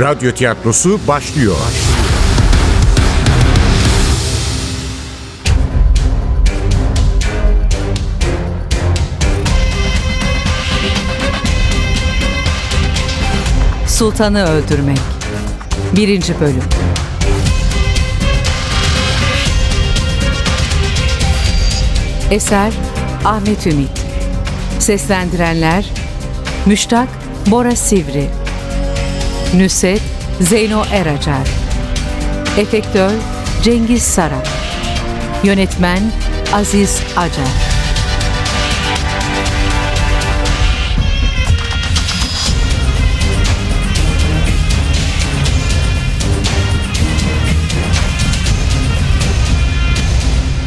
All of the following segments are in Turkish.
Radyo tiyatrosu başlıyor. Sultanı Öldürmek 1. Bölüm Eser Ahmet Ümit Seslendirenler Müştak Bora Sivri Nüset Zeyno Eracar. Efektör Cengiz Sara Yönetmen Aziz Acar.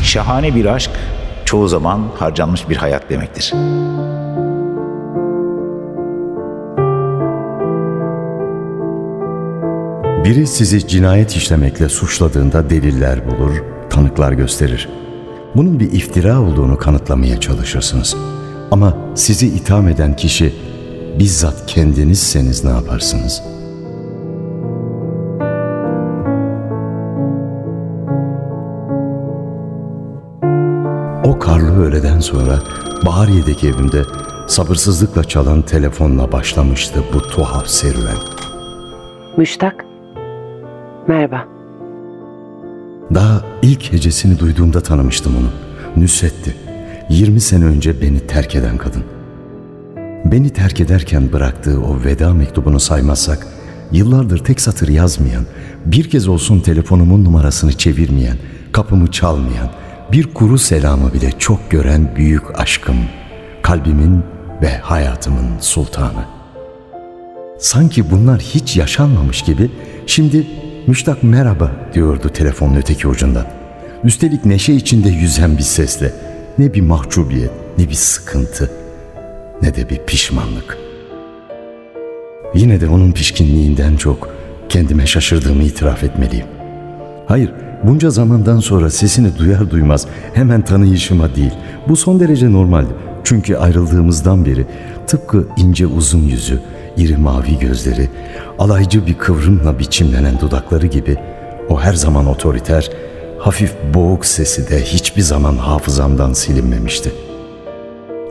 Şahane bir aşk çoğu zaman harcanmış bir hayat demektir. Biri sizi cinayet işlemekle suçladığında deliller bulur, tanıklar gösterir. Bunun bir iftira olduğunu kanıtlamaya çalışırsınız. Ama sizi itham eden kişi bizzat kendinizseniz ne yaparsınız? O karlı öğleden sonra Bahariye'deki evimde sabırsızlıkla çalan telefonla başlamıştı bu tuhaf serüven. Müştak. Merhaba. Daha ilk hecesini duyduğumda tanımıştım onu. Nusret'ti. 20 sene önce beni terk eden kadın. Beni terk ederken bıraktığı o veda mektubunu saymazsak, yıllardır tek satır yazmayan, bir kez olsun telefonumun numarasını çevirmeyen, kapımı çalmayan, bir kuru selamı bile çok gören büyük aşkım, kalbimin ve hayatımın sultanı. Sanki bunlar hiç yaşanmamış gibi şimdi müştak merhaba diyordu telefonun öteki ucundan. Üstelik neşe içinde yüzen bir sesle. Ne bir mahcubiyet, ne bir sıkıntı, ne de bir pişmanlık. Yine de onun pişkinliğinden çok kendime şaşırdığımı itiraf etmeliyim. Hayır, bunca zamandan sonra sesini duyar duymaz hemen tanıyışıma değil. Bu son derece normaldi. Çünkü ayrıldığımızdan beri tıpkı ince uzun yüzü, iri mavi gözleri, alaycı bir kıvrımla biçimlenen dudakları gibi o her zaman otoriter, hafif boğuk sesi de hiçbir zaman hafızamdan silinmemişti.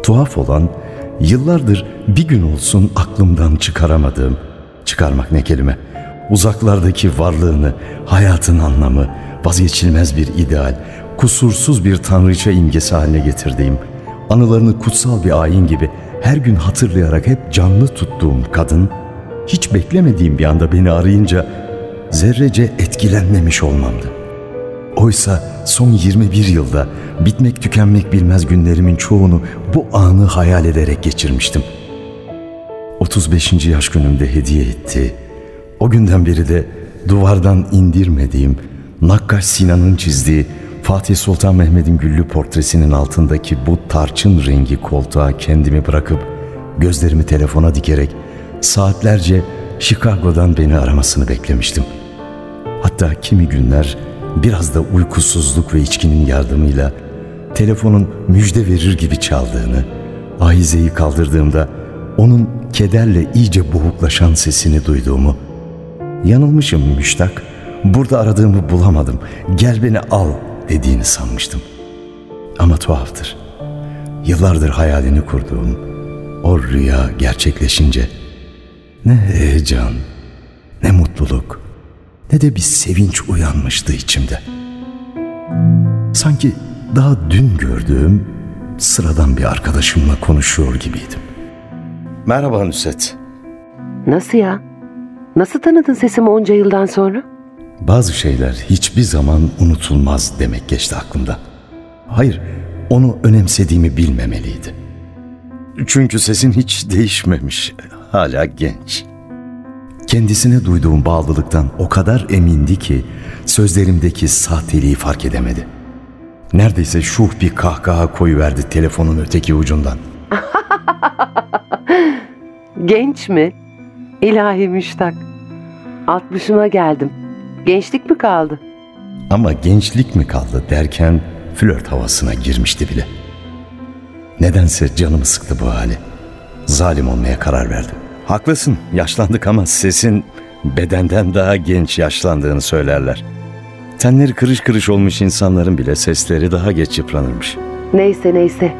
Tuhaf olan yıllardır bir gün olsun aklımdan çıkaramadığım, çıkarmak ne kelime, uzaklardaki varlığını, hayatın anlamı, vazgeçilmez bir ideal, kusursuz bir tanrıça imgesi haline getirdiğim, anılarını kutsal bir ayin gibi her gün hatırlayarak hep canlı tuttuğum kadın, hiç beklemediğim bir anda beni arayınca zerrece etkilenmemiş olmamdı. Oysa son 21 yılda bitmek tükenmek bilmez günlerimin çoğunu bu anı hayal ederek geçirmiştim. 35. yaş günümde hediye etti. O günden beri de duvardan indirmediğim, Nakkaş Sinan'ın çizdiği Fatih Sultan Mehmet'in güllü portresinin altındaki bu tarçın rengi koltuğa kendimi bırakıp gözlerimi telefona dikerek saatlerce Chicago'dan beni aramasını beklemiştim. Hatta kimi günler biraz da uykusuzluk ve içkinin yardımıyla telefonun müjde verir gibi çaldığını, ahizeyi kaldırdığımda onun kederle iyice boğuklaşan sesini duyduğumu, yanılmışım müştak, burada aradığımı bulamadım, gel beni al dediğini sanmıştım. Ama tuhaftır. Yıllardır hayalini kurduğum o rüya gerçekleşince ne heyecan, ne mutluluk, ne de bir sevinç uyanmıştı içimde. Sanki daha dün gördüğüm sıradan bir arkadaşımla konuşuyor gibiydim. Merhaba Nusret. Nasıl ya? Nasıl tanıdın sesimi onca yıldan sonra? Bazı şeyler hiçbir zaman unutulmaz demek geçti aklımda. Hayır, onu önemsediğimi bilmemeliydi. Çünkü sesin hiç değişmemiş, hala genç. Kendisine duyduğum bağlılıktan o kadar emindi ki sözlerimdeki sahteliği fark edemedi. Neredeyse şuh bir kahkaha koyuverdi telefonun öteki ucundan. Genç mi? İlahi müştak. Altmışıma geldim. Gençlik mi kaldı? Ama gençlik mi kaldı derken flört havasına girmişti bile. Nedense canımı sıktı bu hali. Zalim olmaya karar verdim. Haklısın, yaşlandık ama sesin bedenden daha genç yaşlandığını söylerler. Tenleri kırış kırış olmuş insanların bile sesleri daha geç yıpranırmış. Neyse neyse.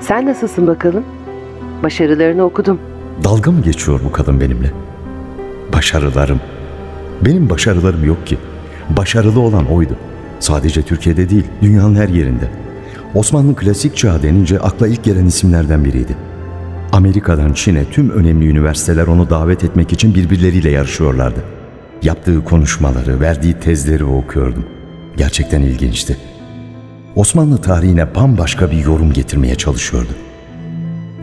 Sen nasılsın bakalım? Başarılarını okudum. Dalga mı geçiyor bu kadın benimle? Başarılarım. Benim başarılarım yok ki. Başarılı olan oydu. Sadece Türkiye'de değil, dünyanın her yerinde. Osmanlı klasik çağı denince akla ilk gelen isimlerden biriydi. Amerika'dan Çin'e tüm önemli üniversiteler onu davet etmek için birbirleriyle yarışıyorlardı. Yaptığı konuşmaları, verdiği tezleri okuyordum. Gerçekten ilginçti. Osmanlı tarihine bambaşka bir yorum getirmeye çalışıyordu.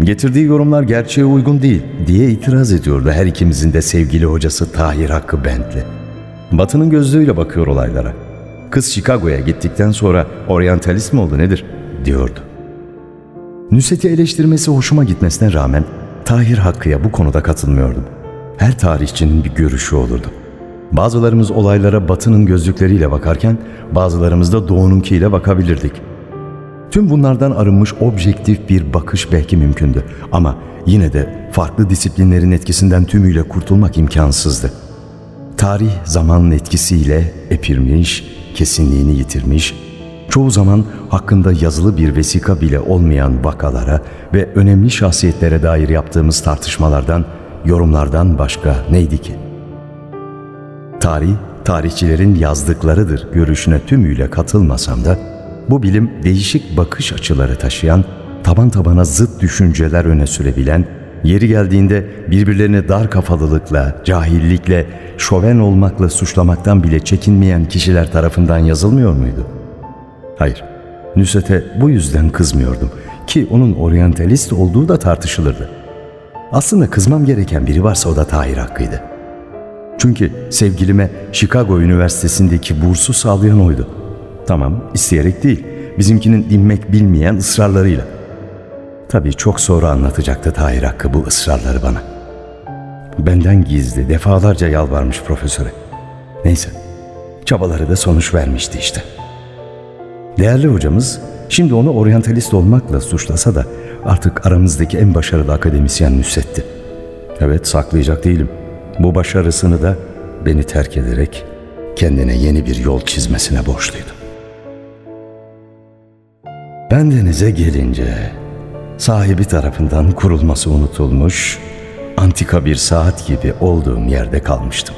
Getirdiği yorumlar gerçeğe uygun değil diye itiraz ediyordu her ikimizin de sevgili hocası Tahir Hakkı Bentli. Batı'nın gözlüğüyle bakıyor olaylara. Kız Chicago'ya gittikten sonra oryantalist mi oldu nedir diyordu. Nusret'i eleştirmesi hoşuma gitmesine rağmen Tahir Hakkı'ya bu konuda katılmıyordum. Her tarihçinin bir görüşü olurdu. Bazılarımız olaylara batının gözlükleriyle bakarken bazılarımız da doğununkiyle bakabilirdik. Tüm bunlardan arınmış objektif bir bakış belki mümkündü ama yine de farklı disiplinlerin etkisinden tümüyle kurtulmak imkansızdı. Tarih zamanın etkisiyle epirmiş, kesinliğini yitirmiş, çoğu zaman hakkında yazılı bir vesika bile olmayan vakalara ve önemli şahsiyetlere dair yaptığımız tartışmalardan, yorumlardan başka neydi ki? Tarih, tarihçilerin yazdıklarıdır görüşüne tümüyle katılmasam da, bu bilim değişik bakış açıları taşıyan, taban tabana zıt düşünceler öne sürebilen, yeri geldiğinde birbirlerini dar kafalılıkla, cahillikle, şoven olmakla suçlamaktan bile çekinmeyen kişiler tarafından yazılmıyor muydu? Hayır, Nusret'e bu yüzden kızmıyordum ki onun oryantalist olduğu da tartışılırdı. Aslında kızmam gereken biri varsa o da Tahir Hakkı'ydı. Çünkü sevgilime Chicago Üniversitesi'ndeki bursu sağlayan oydu. Tamam, isteyerek değil, bizimkinin inmek bilmeyen ısrarlarıyla. Tabii çok sonra anlatacaktı Tahir Hakkı bu ısrarları bana. Benden gizli, defalarca yalvarmış profesöre. Neyse, çabaları da sonuç vermişti işte. Değerli hocamız şimdi onu oryantalist olmakla suçlasa da artık aramızdaki en başarılı akademisyen Nusret'ti. Evet saklayacak değilim. Bu başarısını da beni terk ederek kendine yeni bir yol çizmesine borçluydu. Ben denize gelince sahibi tarafından kurulması unutulmuş, antika bir saat gibi olduğum yerde kalmıştım.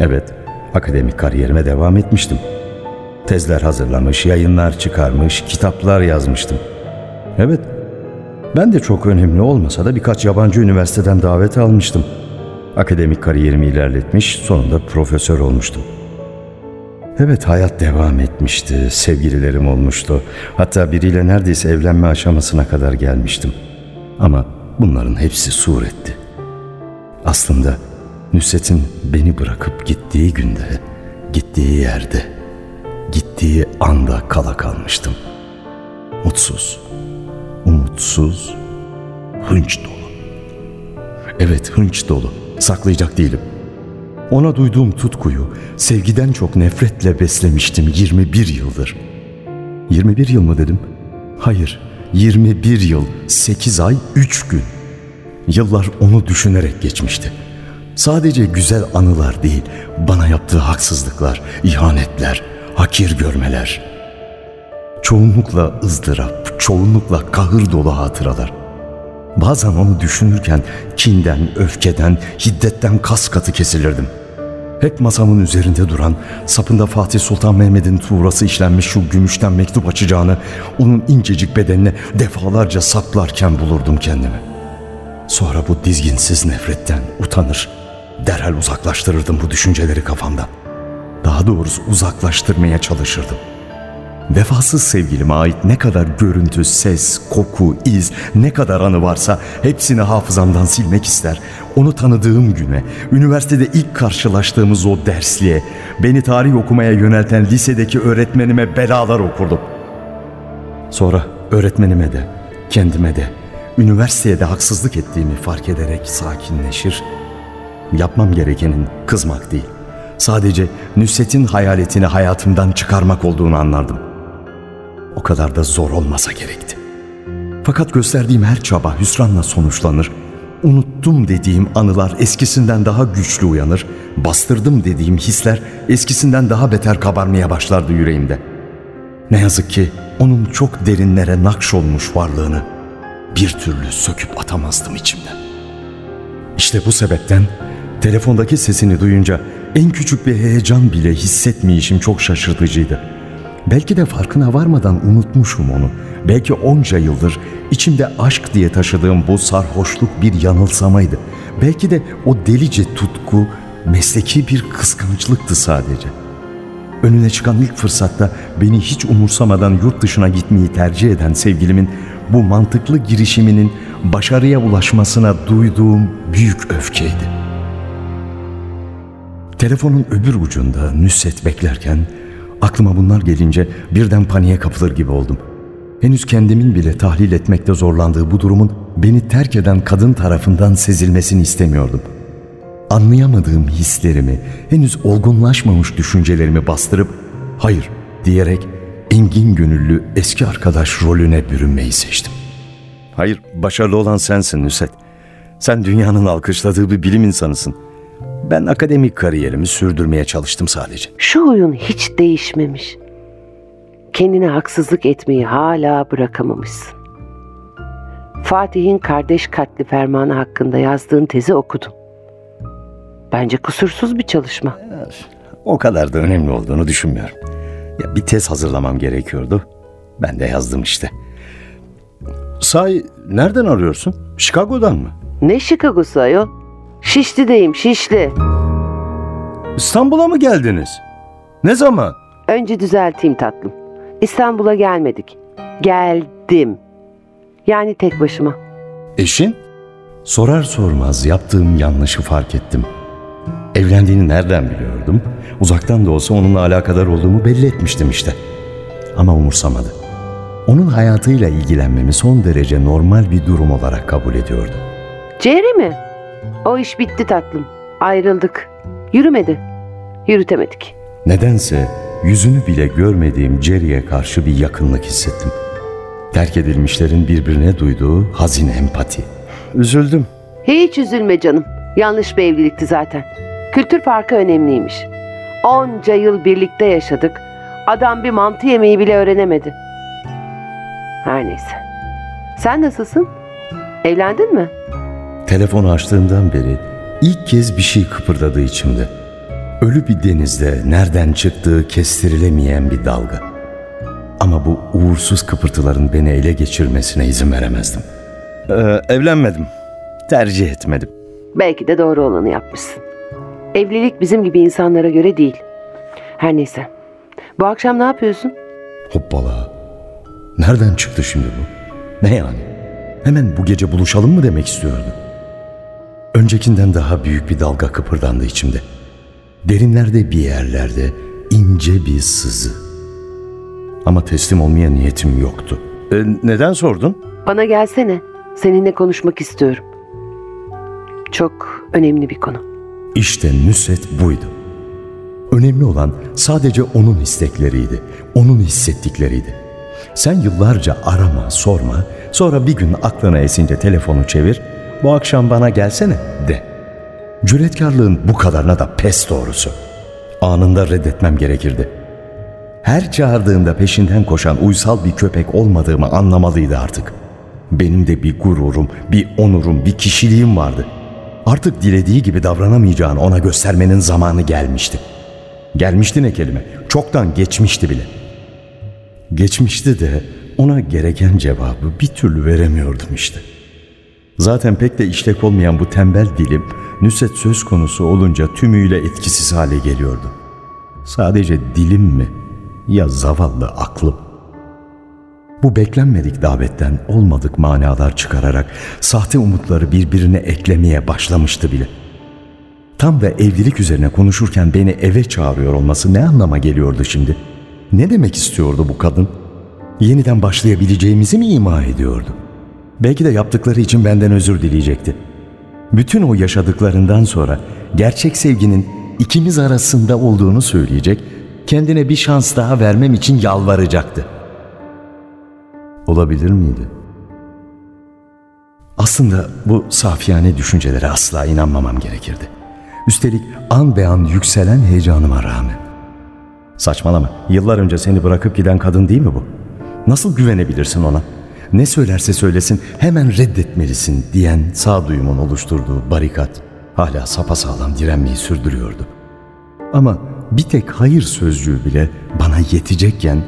Evet, akademik kariyerime devam etmiştim. Tezler hazırlamış, yayınlar çıkarmış, kitaplar yazmıştım. Evet, ben de çok önemli olmasa da birkaç yabancı üniversiteden davet almıştım. Akademik kariyerimi ilerletmiş, sonunda profesör olmuştum. Evet hayat devam etmişti, sevgililerim olmuştu. Hatta biriyle neredeyse evlenme aşamasına kadar gelmiştim. Ama bunların hepsi suretti. Aslında Nusret'in beni bırakıp gittiği günde, gittiği yerde, gittiği anda kala kalmıştım. Mutsuz, umutsuz, hınç dolu. Evet hınç dolu, saklayacak değilim. Ona duyduğum tutkuyu sevgiden çok nefretle beslemiştim 21 yıldır. 21 yıl mı dedim? Hayır, 21 yıl, 8 ay, 3 gün. Yıllar onu düşünerek geçmişti. Sadece güzel anılar değil, bana yaptığı haksızlıklar, ihanetler, hakir görmeler. Çoğunlukla ızdırap, çoğunlukla kahır dolu hatıralar. Bazen onu düşünürken kinden, öfkeden, hiddetten kas katı kesilirdim. Hep masamın üzerinde duran, sapında Fatih Sultan Mehmet'in tuğrası işlenmiş şu gümüşten mektup açacağını, onun incecik bedenine defalarca saplarken bulurdum kendimi. Sonra bu dizginsiz nefretten utanır, derhal uzaklaştırırdım bu düşünceleri kafamdan. Daha doğrusu uzaklaştırmaya çalışırdım. Vefasız sevgilime ait ne kadar görüntü, ses, koku, iz, ne kadar anı varsa hepsini hafızamdan silmek ister. Onu tanıdığım güne, üniversitede ilk karşılaştığımız o dersliğe, beni tarih okumaya yönelten lisedeki öğretmenime belalar okurdum. Sonra öğretmenime de, kendime de, üniversiteye de haksızlık ettiğimi fark ederek sakinleşir. Yapmam gerekenin kızmak değil, sadece Nusret'in hayaletini hayatımdan çıkarmak olduğunu anlardım. O kadar da zor olmasa gerekti. Fakat gösterdiğim her çaba hüsranla sonuçlanır. unuttum dediğim anılar eskisinden daha güçlü uyanır, bastırdım dediğim hisler eskisinden daha beter kabarmaya başlardı yüreğimde. Ne yazık ki onun çok derinlere nakş olmuş varlığını bir türlü söküp atamazdım içimden. İşte bu sebepten telefondaki sesini duyunca en küçük bir heyecan bile hissetmeyişim çok şaşırtıcıydı. Belki de farkına varmadan unutmuşum onu. Belki onca yıldır içimde aşk diye taşıdığım bu sarhoşluk bir yanılsamaydı. Belki de o delice tutku mesleki bir kıskançlıktı sadece. Önüne çıkan ilk fırsatta beni hiç umursamadan yurt dışına gitmeyi tercih eden sevgilimin bu mantıklı girişiminin başarıya ulaşmasına duyduğum büyük öfkeydi. Telefonun öbür ucunda Nüsset beklerken aklıma bunlar gelince birden paniğe kapılır gibi oldum. Henüz kendimin bile tahlil etmekte zorlandığı bu durumun beni terk eden kadın tarafından sezilmesini istemiyordum. Anlayamadığım hislerimi, henüz olgunlaşmamış düşüncelerimi bastırıp hayır diyerek engin gönüllü eski arkadaş rolüne bürünmeyi seçtim. Hayır, başarılı olan sensin Nüset. Sen dünyanın alkışladığı bir bilim insanısın. Ben akademik kariyerimi sürdürmeye çalıştım sadece. Şu huyun hiç değişmemiş. Kendine haksızlık etmeyi hala bırakamamışsın. Fatih'in kardeş katli fermanı hakkında yazdığın tezi okudum. Bence kusursuz bir çalışma. O kadar da önemli olduğunu düşünmüyorum. Ya bir tez hazırlamam gerekiyordu. Ben de yazdım işte. Say nereden arıyorsun? Chicago'dan mı? Ne Chicago'su ayol? Şişli'deyim, Şişli. İstanbul'a mı geldiniz? Ne zaman? Önce düzelteyim tatlım. İstanbul'a gelmedik. Geldim. Yani tek başıma. Eşin? Sorar sormaz yaptığım yanlışı fark ettim. Evlendiğini nereden biliyordum? Uzaktan da olsa onunla alakadar olduğumu belli etmiştim işte. Ama umursamadı. Onun hayatıyla ilgilenmemi son derece normal bir durum olarak kabul ediyordu. Ceri mi? O iş bitti tatlım. Ayrıldık. Yürümedi. Yürütemedik. Nedense yüzünü bile görmediğim Jerry'e karşı bir yakınlık hissettim. Terk edilmişlerin birbirine duyduğu hazin empati. Üzüldüm. Hiç üzülme canım. Yanlış bir evlilikti zaten. Kültür farkı önemliymiş. Onca yıl birlikte yaşadık. Adam bir mantı yemeği bile öğrenemedi. Her neyse. Sen nasılsın? Evlendin mi? Telefonu açtığımdan beri ilk kez bir şey kıpırdadı içimde. Ölü bir denizde nereden çıktığı kestirilemeyen bir dalga. Ama bu uğursuz kıpırtıların beni ele geçirmesine izin veremezdim. Ee, evlenmedim. Tercih etmedim. Belki de doğru olanı yapmışsın. Evlilik bizim gibi insanlara göre değil. Her neyse. Bu akşam ne yapıyorsun? Hoppala. Nereden çıktı şimdi bu? Ne yani? Hemen bu gece buluşalım mı demek istiyordu. Öncekinden daha büyük bir dalga kıpırdandı içimde. Derinlerde bir yerlerde ince bir sızı. Ama teslim olmaya niyetim yoktu. E, neden sordun? Bana gelsene. Seninle konuşmak istiyorum. Çok önemli bir konu. İşte Nusret buydu. Önemli olan sadece onun istekleriydi, onun hissettikleriydi. Sen yıllarca arama, sorma, sonra bir gün aklına esince telefonu çevir, bu akşam bana gelsene de. Cüretkarlığın bu kadarına da pes doğrusu. Anında reddetmem gerekirdi. Her çağırdığında peşinden koşan uysal bir köpek olmadığımı anlamalıydı artık. Benim de bir gururum, bir onurum, bir kişiliğim vardı. Artık dilediği gibi davranamayacağını ona göstermenin zamanı gelmişti. Gelmişti ne kelime, çoktan geçmişti bile. Geçmişti de ona gereken cevabı bir türlü veremiyordum işte. Zaten pek de işlek olmayan bu tembel dilim Nüset söz konusu olunca tümüyle etkisiz hale geliyordu. Sadece dilim mi ya zavallı aklım? Bu beklenmedik davetten olmadık manalar çıkararak sahte umutları birbirine eklemeye başlamıştı bile. Tam da evlilik üzerine konuşurken beni eve çağırıyor olması ne anlama geliyordu şimdi? Ne demek istiyordu bu kadın? Yeniden başlayabileceğimizi mi ima ediyordu? Belki de yaptıkları için benden özür dileyecekti. Bütün o yaşadıklarından sonra gerçek sevginin ikimiz arasında olduğunu söyleyecek, kendine bir şans daha vermem için yalvaracaktı. Olabilir miydi? Aslında bu safiyane düşüncelere asla inanmamam gerekirdi. Üstelik an be an yükselen heyecanıma rağmen. Saçmalama. Yıllar önce seni bırakıp giden kadın değil mi bu? Nasıl güvenebilirsin ona? Ne söylerse söylesin hemen reddetmelisin diyen sağduyumun oluşturduğu barikat hala sapasağlam direnmeyi sürdürüyordu. Ama bir tek hayır sözcüğü bile bana yetecekken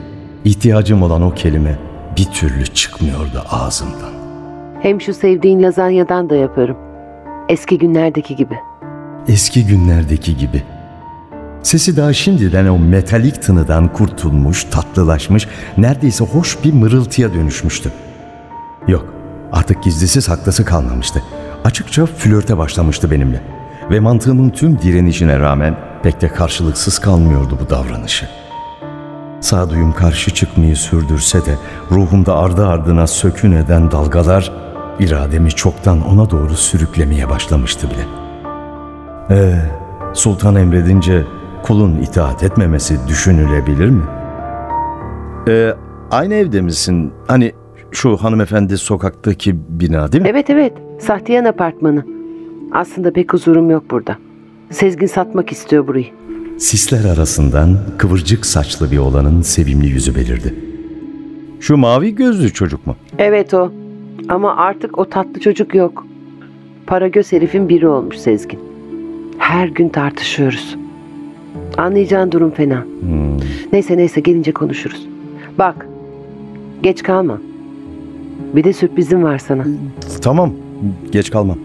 ihtiyacım olan o kelime bir türlü çıkmıyordu ağzımdan. Hem şu sevdiğin lazanyadan da yaparım. Eski günlerdeki gibi. Eski günlerdeki gibi. Sesi daha şimdiden o metalik tınıdan kurtulmuş, tatlılaşmış, neredeyse hoş bir mırıltıya dönüşmüştü. Yok, artık gizlisi saklısı kalmamıştı. Açıkça flörte başlamıştı benimle. Ve mantığımın tüm direnişine rağmen pek de karşılıksız kalmıyordu bu davranışı. Sağduyum karşı çıkmayı sürdürse de ruhumda ardı ardına sökün eden dalgalar irademi çoktan ona doğru sürüklemeye başlamıştı bile. Ee, sultan emredince kulun itaat etmemesi düşünülebilir mi? Ee, aynı evde misin? Hani şu hanımefendi sokaktaki bina değil mi? Evet evet. Sahtiyan apartmanı. Aslında pek huzurum yok burada. Sezgin satmak istiyor burayı. Sisler arasından kıvırcık saçlı bir olanın sevimli yüzü belirdi. Şu mavi gözlü çocuk mu? Evet o. Ama artık o tatlı çocuk yok. Para göz herifin biri olmuş Sezgin. Her gün tartışıyoruz. Anlayacağın durum fena. Neyse neyse gelince konuşuruz. Bak. Geç kalma. Bir de sürprizim var sana. Tamam, geç kalmam.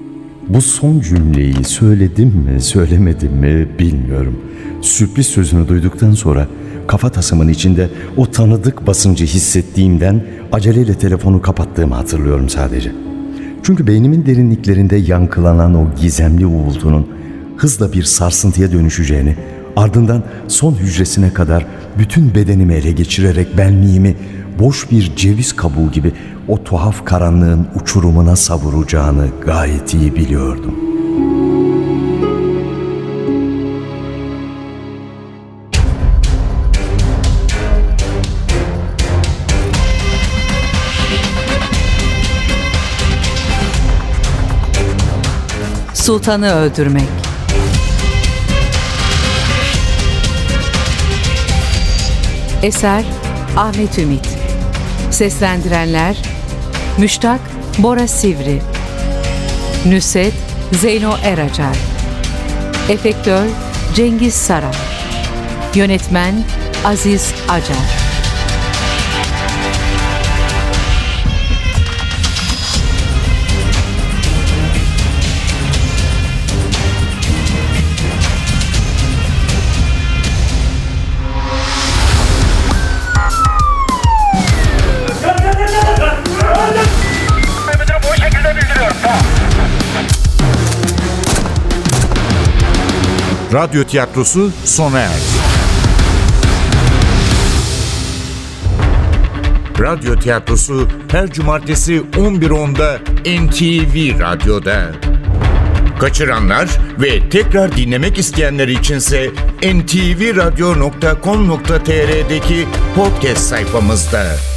Bu son cümleyi söyledim mi, söylemedim mi bilmiyorum. Sürpriz sözünü duyduktan sonra kafatasımın içinde o tanıdık basıncı hissettiğimden aceleyle telefonu kapattığımı hatırlıyorum sadece. Çünkü beynimin derinliklerinde yankılanan o gizemli uğultunun hızla bir sarsıntıya dönüşeceğini, ardından son hücresine kadar bütün bedenimi ele geçirerek benliğimi boş bir ceviz kabuğu gibi o tuhaf karanlığın uçurumuna savuracağını gayet iyi biliyordum. Sultanı öldürmek. Eser Ahmet Ümit Seslendirenler Müştak Bora Sivri Nüset Zeyno Eracar Efektör Cengiz Sara Yönetmen Aziz Acar Radyo tiyatrosu sona erdi. Radyo tiyatrosu her cumartesi 11.10'da NTV Radyo'da. Kaçıranlar ve tekrar dinlemek isteyenler içinse ntvradio.com.tr'deki podcast sayfamızda.